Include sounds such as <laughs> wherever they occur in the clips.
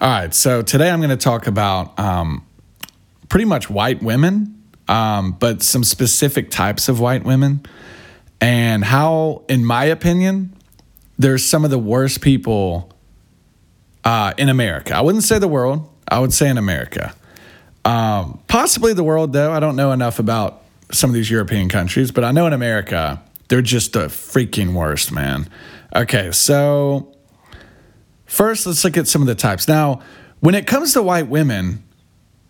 All right, so today I'm going to talk about um, pretty much white women, um, but some specific types of white women, and how, in my opinion, there's some of the worst people uh, in America. I wouldn't say the world, I would say in America. Um, possibly the world, though. I don't know enough about some of these European countries, but I know in America, they're just the freaking worst, man. Okay, so first, let's look at some of the types. Now, when it comes to white women,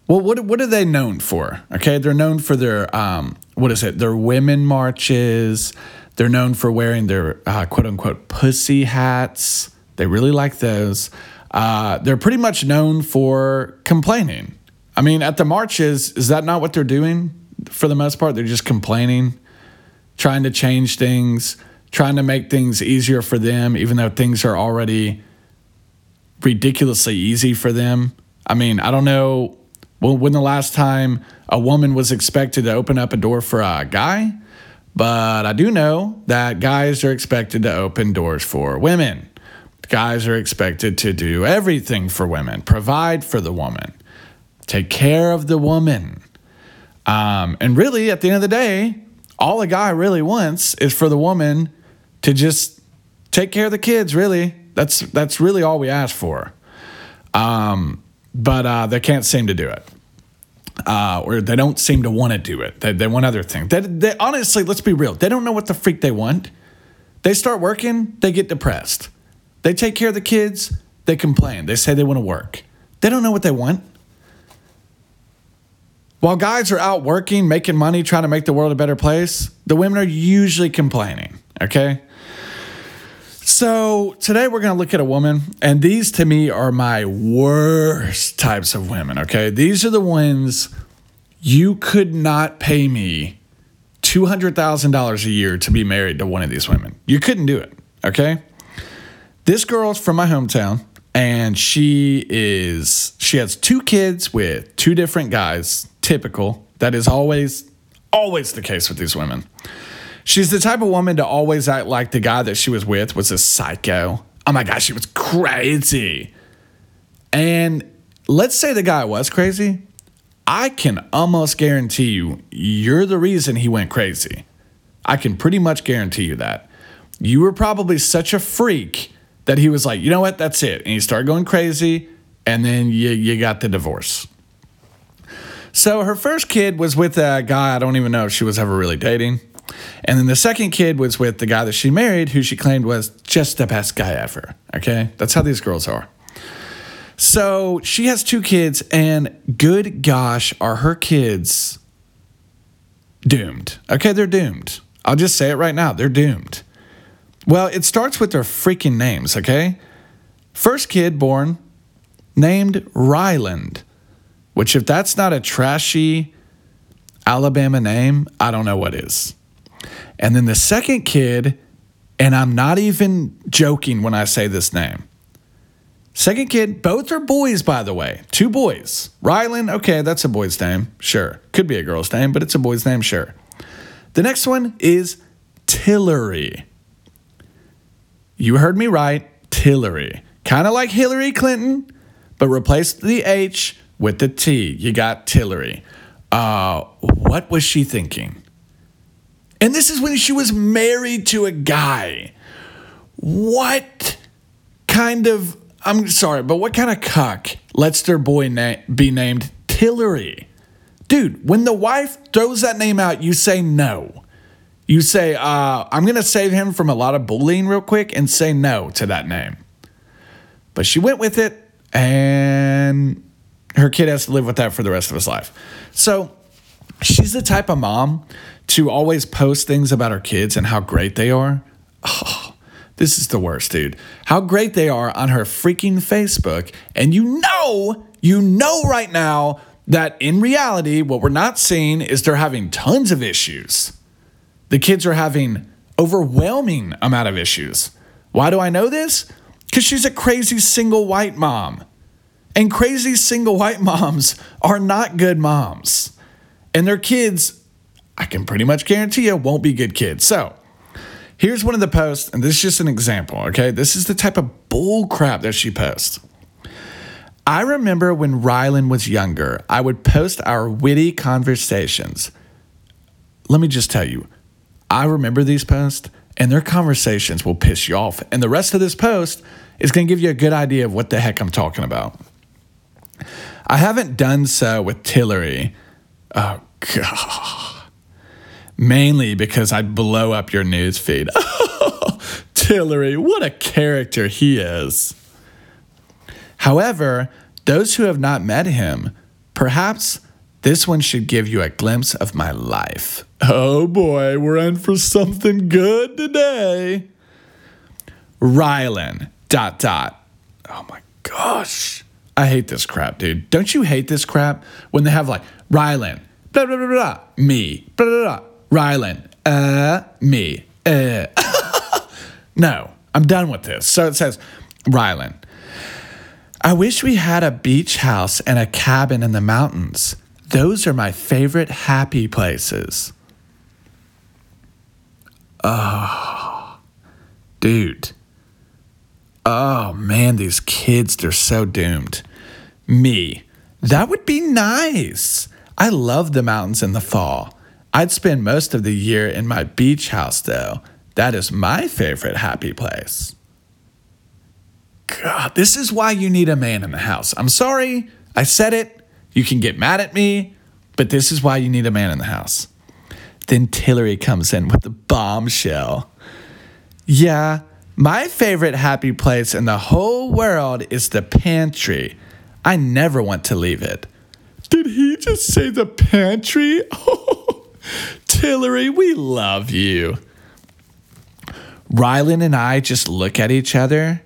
well, what what are they known for? Okay, they're known for their um, what is it? Their women marches. They're known for wearing their uh, quote unquote pussy hats. They really like those. Uh, they're pretty much known for complaining. I mean, at the marches, is that not what they're doing for the most part? They're just complaining, trying to change things, trying to make things easier for them, even though things are already ridiculously easy for them. I mean, I don't know when the last time a woman was expected to open up a door for a guy, but I do know that guys are expected to open doors for women. Guys are expected to do everything for women, provide for the woman, take care of the woman. Um, and really, at the end of the day, all a guy really wants is for the woman to just take care of the kids. Really, that's that's really all we ask for. Um, but uh, they can't seem to do it. Uh, or they don't seem to want to do it. They, they want other things. They, they, honestly, let's be real. They don't know what the freak they want. They start working, they get depressed. They take care of the kids, they complain. They say they want to work. They don't know what they want. While guys are out working, making money, trying to make the world a better place, the women are usually complaining, okay? So today we're going to look at a woman, and these to me are my worst types of women, okay? These are the ones you could not pay me $200,000 a year to be married to one of these women. You couldn't do it, okay? This girl's from my hometown and she is she has two kids with two different guys typical that is always always the case with these women she's the type of woman to always act like the guy that she was with was a psycho oh my gosh she was crazy and let's say the guy was crazy i can almost guarantee you you're the reason he went crazy i can pretty much guarantee you that you were probably such a freak that he was like, you know what, that's it. And he started going crazy, and then you, you got the divorce. So her first kid was with a guy I don't even know if she was ever really dating. And then the second kid was with the guy that she married, who she claimed was just the best guy ever. Okay? That's how these girls are. So she has two kids, and good gosh, are her kids doomed? Okay, they're doomed. I'll just say it right now they're doomed. Well, it starts with their freaking names, okay? First kid born named Ryland, which, if that's not a trashy Alabama name, I don't know what is. And then the second kid, and I'm not even joking when I say this name. Second kid, both are boys, by the way. Two boys. Ryland, okay, that's a boy's name. Sure. Could be a girl's name, but it's a boy's name, sure. The next one is Tillery. You heard me right, Tillery. Kind of like Hillary Clinton, but replace the H with the T. You got Tillery. Uh, what was she thinking? And this is when she was married to a guy. What kind of, I'm sorry, but what kind of cuck lets their boy na- be named Tillery? Dude, when the wife throws that name out, you say no you say, uh, I'm going to save him from a lot of bullying real quick and say no to that name. But she went with it, and her kid has to live with that for the rest of his life. So she's the type of mom to always post things about her kids and how great they are. Oh, this is the worst, dude. How great they are on her freaking Facebook. And you know, you know right now that in reality, what we're not seeing is they're having tons of issues. The kids are having overwhelming amount of issues. Why do I know this? Cuz she's a crazy single white mom. And crazy single white <laughs> moms are not good moms. And their kids, I can pretty much guarantee you, won't be good kids. So, here's one of the posts, and this is just an example, okay? This is the type of bull crap that she posts. I remember when Rylan was younger, I would post our witty conversations. Let me just tell you, I remember these posts, and their conversations will piss you off. And the rest of this post is going to give you a good idea of what the heck I'm talking about. I haven't done so with Tillery. Oh, <laughs> God. Mainly because I'd blow up your news feed. <laughs> Oh, Tillery, what a character he is. However, those who have not met him, perhaps this one should give you a glimpse of my life. Oh boy, we're in for something good today. Rylan, dot, dot. Oh my gosh. I hate this crap, dude. Don't you hate this crap when they have like Rylan, blah, blah, blah, blah, me, blah, blah, blah, Rylan, uh, me, uh. <laughs> no, I'm done with this. So it says, Rylan, I wish we had a beach house and a cabin in the mountains. Those are my favorite happy places. Oh, dude. Oh man, these kids, they're so doomed. Me, that would be nice. I love the mountains in the fall. I'd spend most of the year in my beach house, though. That is my favorite happy place. God, this is why you need a man in the house. I'm sorry, I said it. You can get mad at me, but this is why you need a man in the house. Then Tillery comes in with the bombshell. Yeah, my favorite happy place in the whole world is the pantry. I never want to leave it. Did he just say the pantry? <laughs> Tillery, we love you. Rylan and I just look at each other.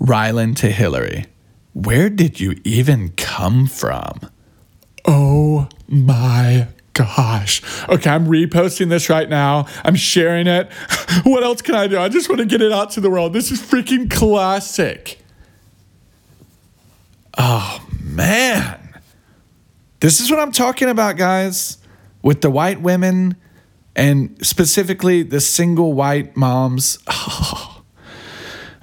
Rylan to Hillary, where did you even come from? Oh my gosh. Okay, I'm reposting this right now. I'm sharing it. <laughs> What else can I do? I just want to get it out to the world. This is freaking classic. Oh, man. This is what I'm talking about, guys. With the white women and specifically the single white moms. <laughs>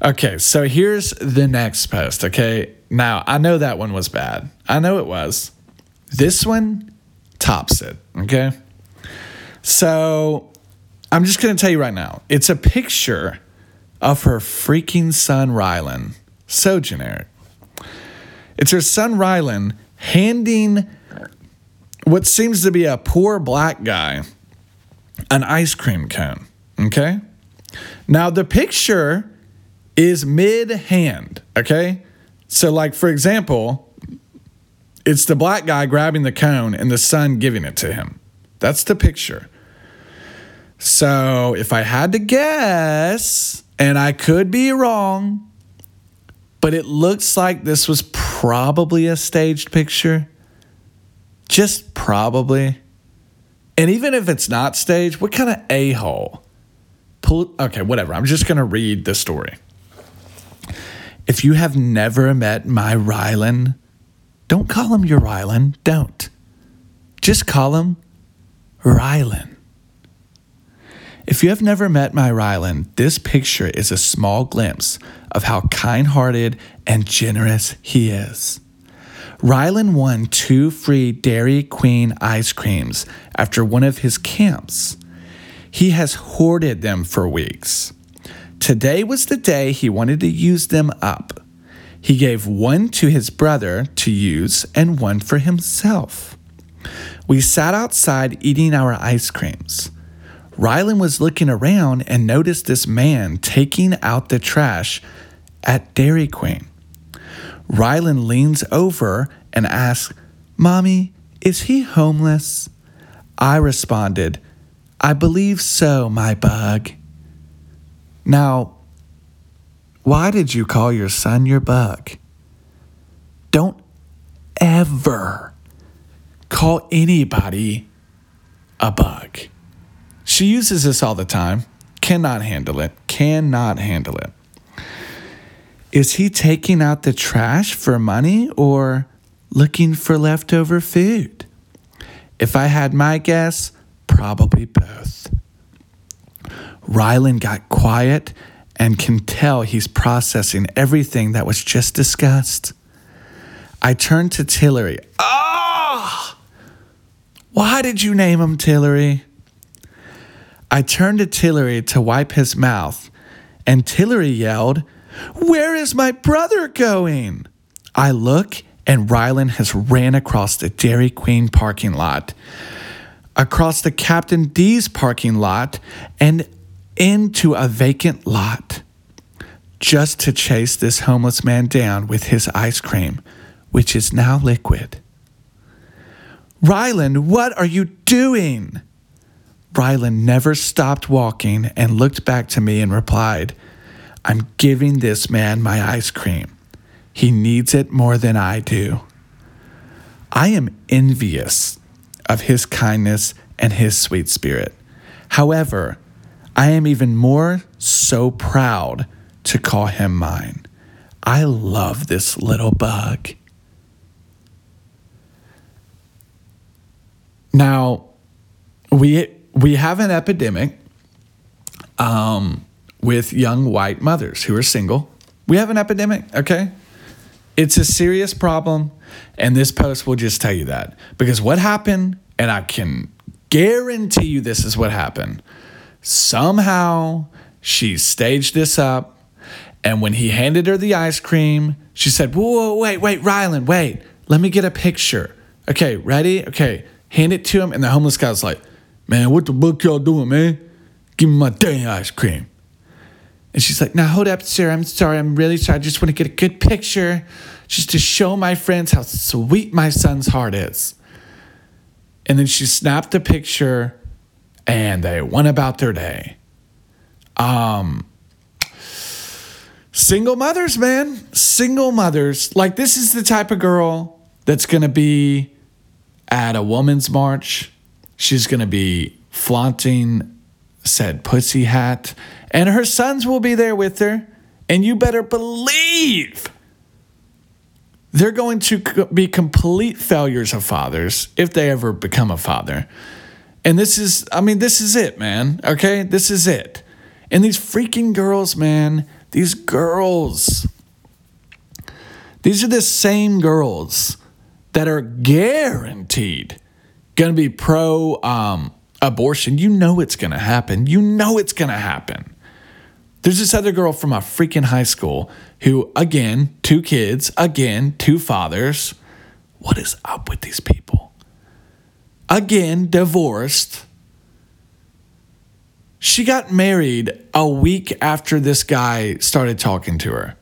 Okay, so here's the next post, okay? Now, I know that one was bad. I know it was. This one tops it. Okay. So I'm just to tell you right now it's a picture of her freaking son, Rylan. So generic. It's her son, Rylan, handing what seems to be a poor black guy an ice cream cone. Okay. Now, the picture is mid hand. Okay. So, like, for example, it's the black guy grabbing the cone and the son giving it to him. That's the picture. So if I had to guess, and I could be wrong, but it looks like this was probably a staged picture. Just probably. And even if it's not staged, what kind of a hole? Pull, Okay, whatever. I'm just going to read the story. If you have never met my Rylan, don't call him your Rylan. Don't. Just call him Rylan. If you have never met my Rylan, this picture is a small glimpse of how kind hearted and generous he is. Rylan won two free Dairy Queen ice creams after one of his camps. He has hoarded them for weeks. Today was the day he wanted to use them up. He gave one to his brother to use and one for himself. We sat outside eating our ice creams. Rylan was looking around and noticed this man taking out the trash at Dairy Queen. Rylan leans over and asks, Mommy, is he homeless? I responded, I believe so, my bug. Now, why did you call your son your bug? Don't ever call anybody a bug. She uses this all the time. Cannot handle it. Cannot handle it. Is he taking out the trash for money or looking for leftover food? If I had my guess, probably both. Rylan got quiet and can tell he's processing everything that was just discussed. I turned to Tillery. Ah! Why did you name him Tillery? I turned to Tillery to wipe his mouth, and Tillery yelled, Where is my brother going? I look, and Rylan has ran across the Dairy Queen parking lot, across the Captain D's parking lot, and into a vacant lot just to chase this homeless man down with his ice cream, which is now liquid. Rylan, what are you doing? Rylan never stopped walking and looked back to me and replied, I'm giving this man my ice cream. He needs it more than I do. I am envious of his kindness and his sweet spirit. However, I am even more so proud to call him mine. I love this little bug. Now, we we have an epidemic um, with young white mothers who are single. We have an epidemic, okay? It's a serious problem, and this post will just tell you that. Because what happened, and I can guarantee you this is what happened. Somehow she staged this up, and when he handed her the ice cream, she said, Whoa, whoa wait, wait, Rylan, wait, let me get a picture. Okay, ready? Okay, hand it to him, and the homeless guy's like, Man, what the fuck y'all doing, man? Give me my dang ice cream. And she's like, Now hold up, sir. I'm sorry. I'm really sorry. I just want to get a good picture just to show my friends how sweet my son's heart is. And then she snapped the picture and they went about their day. Um, single mothers, man. Single mothers. Like, this is the type of girl that's going to be at a woman's march. She's going to be flaunting said pussy hat, and her sons will be there with her. And you better believe they're going to be complete failures of fathers if they ever become a father. And this is, I mean, this is it, man. Okay? This is it. And these freaking girls, man, these girls, these are the same girls that are guaranteed going to be pro um, abortion. You know it's going to happen. You know it's going to happen. There's this other girl from a freaking high school who, again, two kids, again, two fathers. What is up with these people? Again, divorced. She got married a week after this guy started talking to her.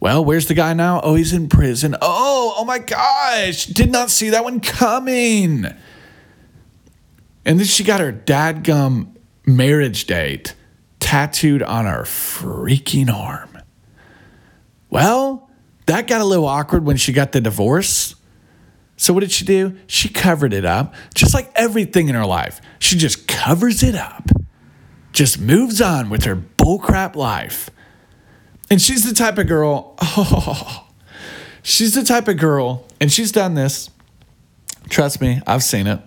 Well, where's the guy now? Oh, he's in prison. Oh, oh my gosh. Did not see that one coming. And then she got her dadgum marriage date tattooed on her freaking arm. Well, that got a little awkward when she got the divorce. So, what did she do? She covered it up, just like everything in her life. She just covers it up, just moves on with her bullcrap life. And she's the type of girl, oh, <laughs> she's the type of girl, and she's done this. Trust me, I've seen it.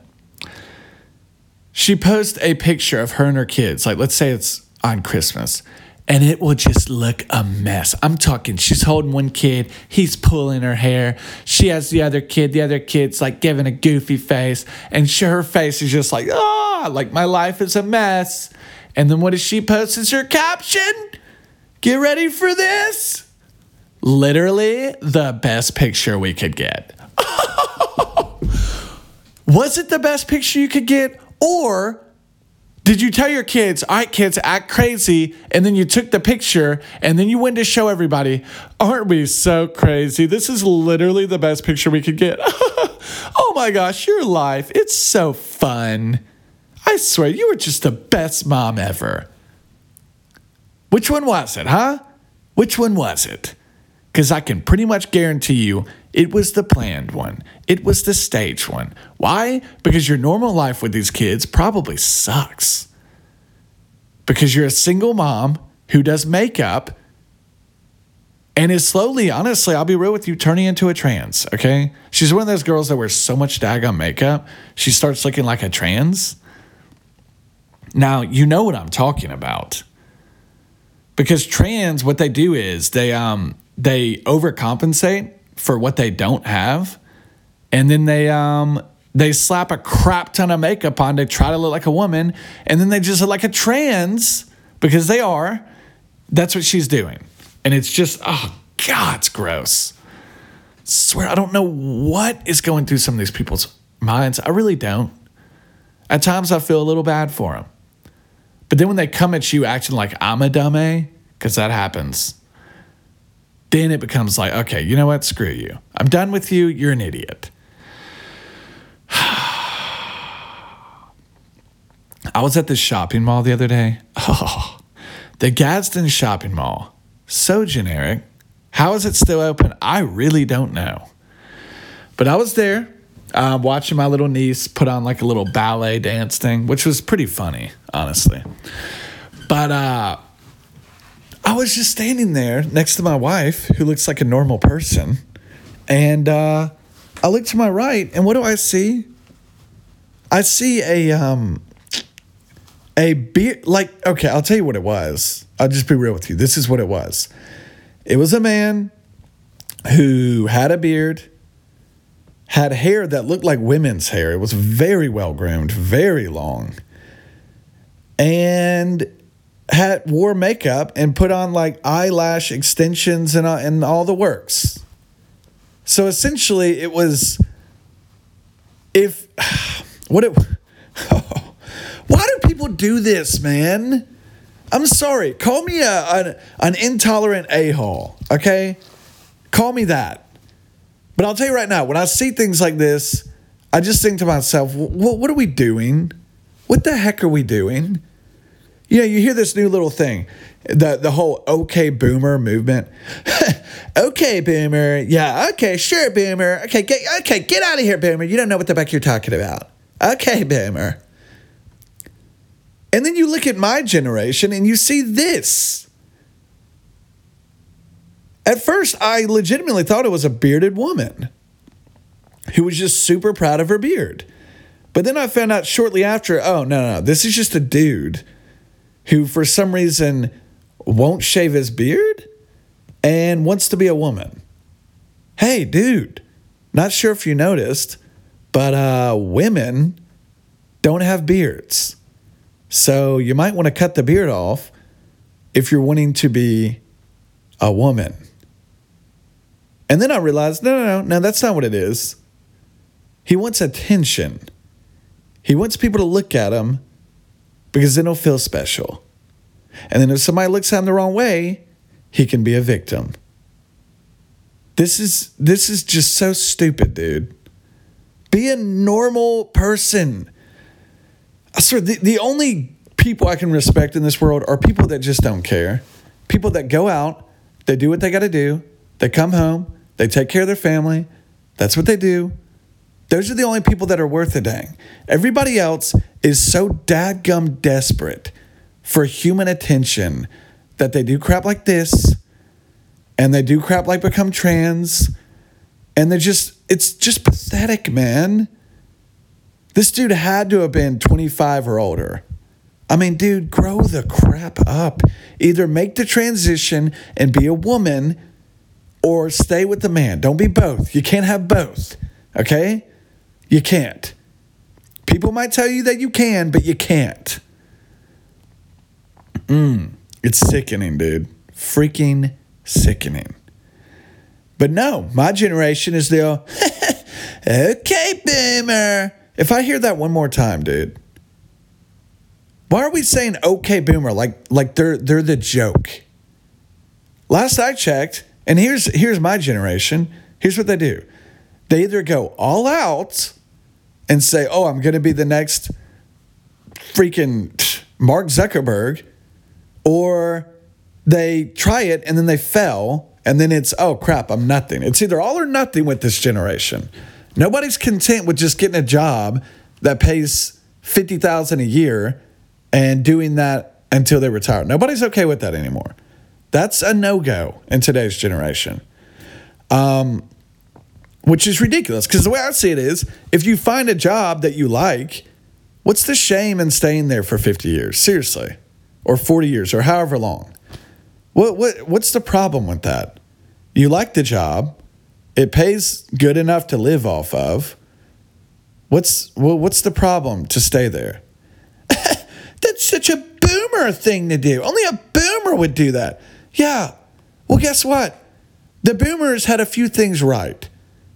She posts a picture of her and her kids, like let's say it's on Christmas, and it will just look a mess. I'm talking, she's holding one kid, he's pulling her hair. She has the other kid, the other kid's like giving a goofy face, and she, her face is just like, ah, like my life is a mess. And then what does she post as her caption? Get ready for this. Literally the best picture we could get. <laughs> Was it the best picture you could get? Or did you tell your kids, all right, kids, act crazy, and then you took the picture and then you went to show everybody, aren't we so crazy? This is literally the best picture we could get. <laughs> oh my gosh, your life, it's so fun. I swear, you were just the best mom ever. Which one was it, huh? Which one was it? Because I can pretty much guarantee you it was the planned one. It was the stage one. Why? Because your normal life with these kids probably sucks. Because you're a single mom who does makeup and is slowly, honestly, I'll be real with you, turning into a trans, okay? She's one of those girls that wears so much daggone makeup, she starts looking like a trans. Now, you know what I'm talking about. Because trans, what they do is they um they overcompensate for what they don't have, and then they um they slap a crap ton of makeup on to try to look like a woman, and then they just look like a trans because they are. That's what she's doing, and it's just oh god, it's gross. I swear I don't know what is going through some of these people's minds. I really don't. At times I feel a little bad for them. But then when they come at you acting like I'm a dummy, because that happens, then it becomes like, okay, you know what? Screw you. I'm done with you. You're an idiot. I was at the shopping mall the other day. Oh, the Gadsden shopping mall. So generic. How is it still open? I really don't know. But I was there uh, watching my little niece put on like a little ballet dance thing, which was pretty funny, honestly. But uh, I was just standing there next to my wife, who looks like a normal person. And uh, I look to my right, and what do I see? I see a um, a beard. Like, okay, I'll tell you what it was. I'll just be real with you. This is what it was. It was a man who had a beard had hair that looked like women's hair. It was very well groomed, very long. And had wore makeup and put on like eyelash extensions and, uh, and all the works. So essentially, it was if <sighs> what it. <laughs> Why do people do this, man? I'm sorry. Call me a, an, an intolerant a hole, okay? Call me that. But I'll tell you right now, when I see things like this, I just think to myself, what are we doing? What the heck are we doing? You know, you hear this new little thing, the the whole okay boomer movement. <laughs> okay, boomer. Yeah, okay, sure, boomer. Okay, get okay, get out of here, boomer. You don't know what the heck you're talking about. Okay, boomer. And then you look at my generation and you see this. At first, I legitimately thought it was a bearded woman who was just super proud of her beard. But then I found out shortly after oh, no, no, no, this is just a dude who, for some reason, won't shave his beard and wants to be a woman. Hey, dude, not sure if you noticed, but uh, women don't have beards. So you might want to cut the beard off if you're wanting to be a woman. And then I realized no, no, no, no, that's not what it is. He wants attention. He wants people to look at him because then he'll feel special. And then if somebody looks at him the wrong way, he can be a victim. This is this is just so stupid, dude. Be a normal person. Swear, the, the only people I can respect in this world are people that just don't care. People that go out, they do what they got to do, they come home, they take care of their family. That's what they do. Those are the only people that are worth a dang. Everybody else is so dadgum desperate for human attention that they do crap like this and they do crap like become trans and they're just it's just pathetic man this dude had to have been 25 or older i mean dude grow the crap up either make the transition and be a woman or stay with the man. Don't be both. You can't have both. Okay? You can't. People might tell you that you can, but you can't. Mm, it's sickening, dude. Freaking sickening. But no, my generation is the <laughs> okay, boomer. If I hear that one more time, dude, why are we saying okay, boomer? Like like they're they're the joke. Last I checked, and here's here's my generation. Here's what they do. They either go all out and say, "Oh, I'm going to be the next freaking Mark Zuckerberg," or they try it and then they fail and then it's, "Oh crap, I'm nothing." It's either all or nothing with this generation. Nobody's content with just getting a job that pays 50,000 a year and doing that until they retire. Nobody's okay with that anymore. That's a no go in today's generation. Um, which is ridiculous because the way I see it is if you find a job that you like, what's the shame in staying there for 50 years? Seriously. Or 40 years or however long. What, what, what's the problem with that? You like the job, It pays good enough to live off of. What's well, what's the problem to stay there? <laughs> That's such a boomer thing to do. Only a boomer would do that. Yeah. Well, guess what? The boomers had a few things right.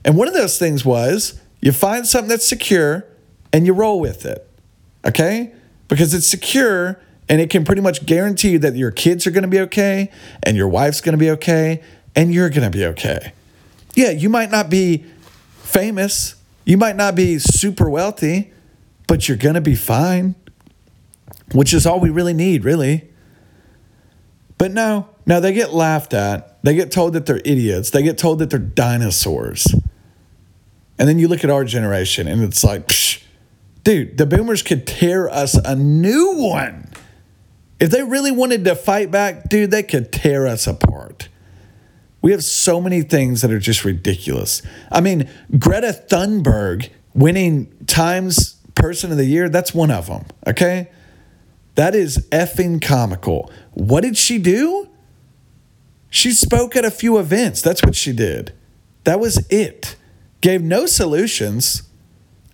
And one of those things was you find something that's secure and you roll with it. Okay? Because it's secure and it can pretty much guarantee you that your kids are going to be okay and your wife's going to be okay and you're going to be okay. Yeah, you might not be famous, you might not be super wealthy, but you're going to be fine, which is all we really need, really. But no, no, they get laughed at. They get told that they're idiots. They get told that they're dinosaurs. And then you look at our generation and it's like, psh, dude, the boomers could tear us a new one. If they really wanted to fight back, dude, they could tear us apart. We have so many things that are just ridiculous. I mean, Greta Thunberg winning Times Person of the Year, that's one of them, okay? That is effing comical. What did she do? She spoke at a few events. That's what she did. That was it. Gave no solutions.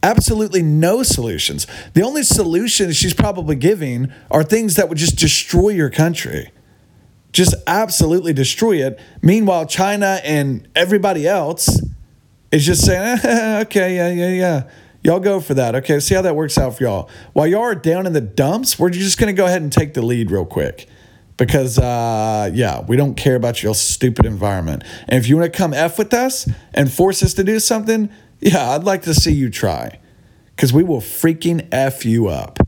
Absolutely no solutions. The only solutions she's probably giving are things that would just destroy your country. Just absolutely destroy it. Meanwhile, China and everybody else is just saying, <laughs> okay, yeah, yeah, yeah. Y'all go for that. Okay, see how that works out for y'all. While y'all are down in the dumps, we're just going to go ahead and take the lead real quick. Because, uh, yeah, we don't care about your stupid environment. And if you want to come F with us and force us to do something, yeah, I'd like to see you try because we will freaking F you up.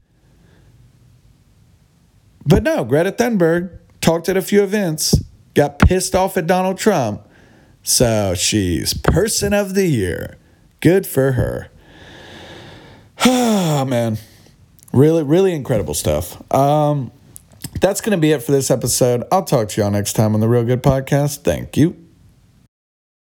But no, Greta Thunberg talked at a few events, got pissed off at Donald Trump. So she's person of the year. Good for her. Oh, <sighs> man. Really, really incredible stuff. Um, that's going to be it for this episode. I'll talk to y'all next time on the Real Good Podcast. Thank you.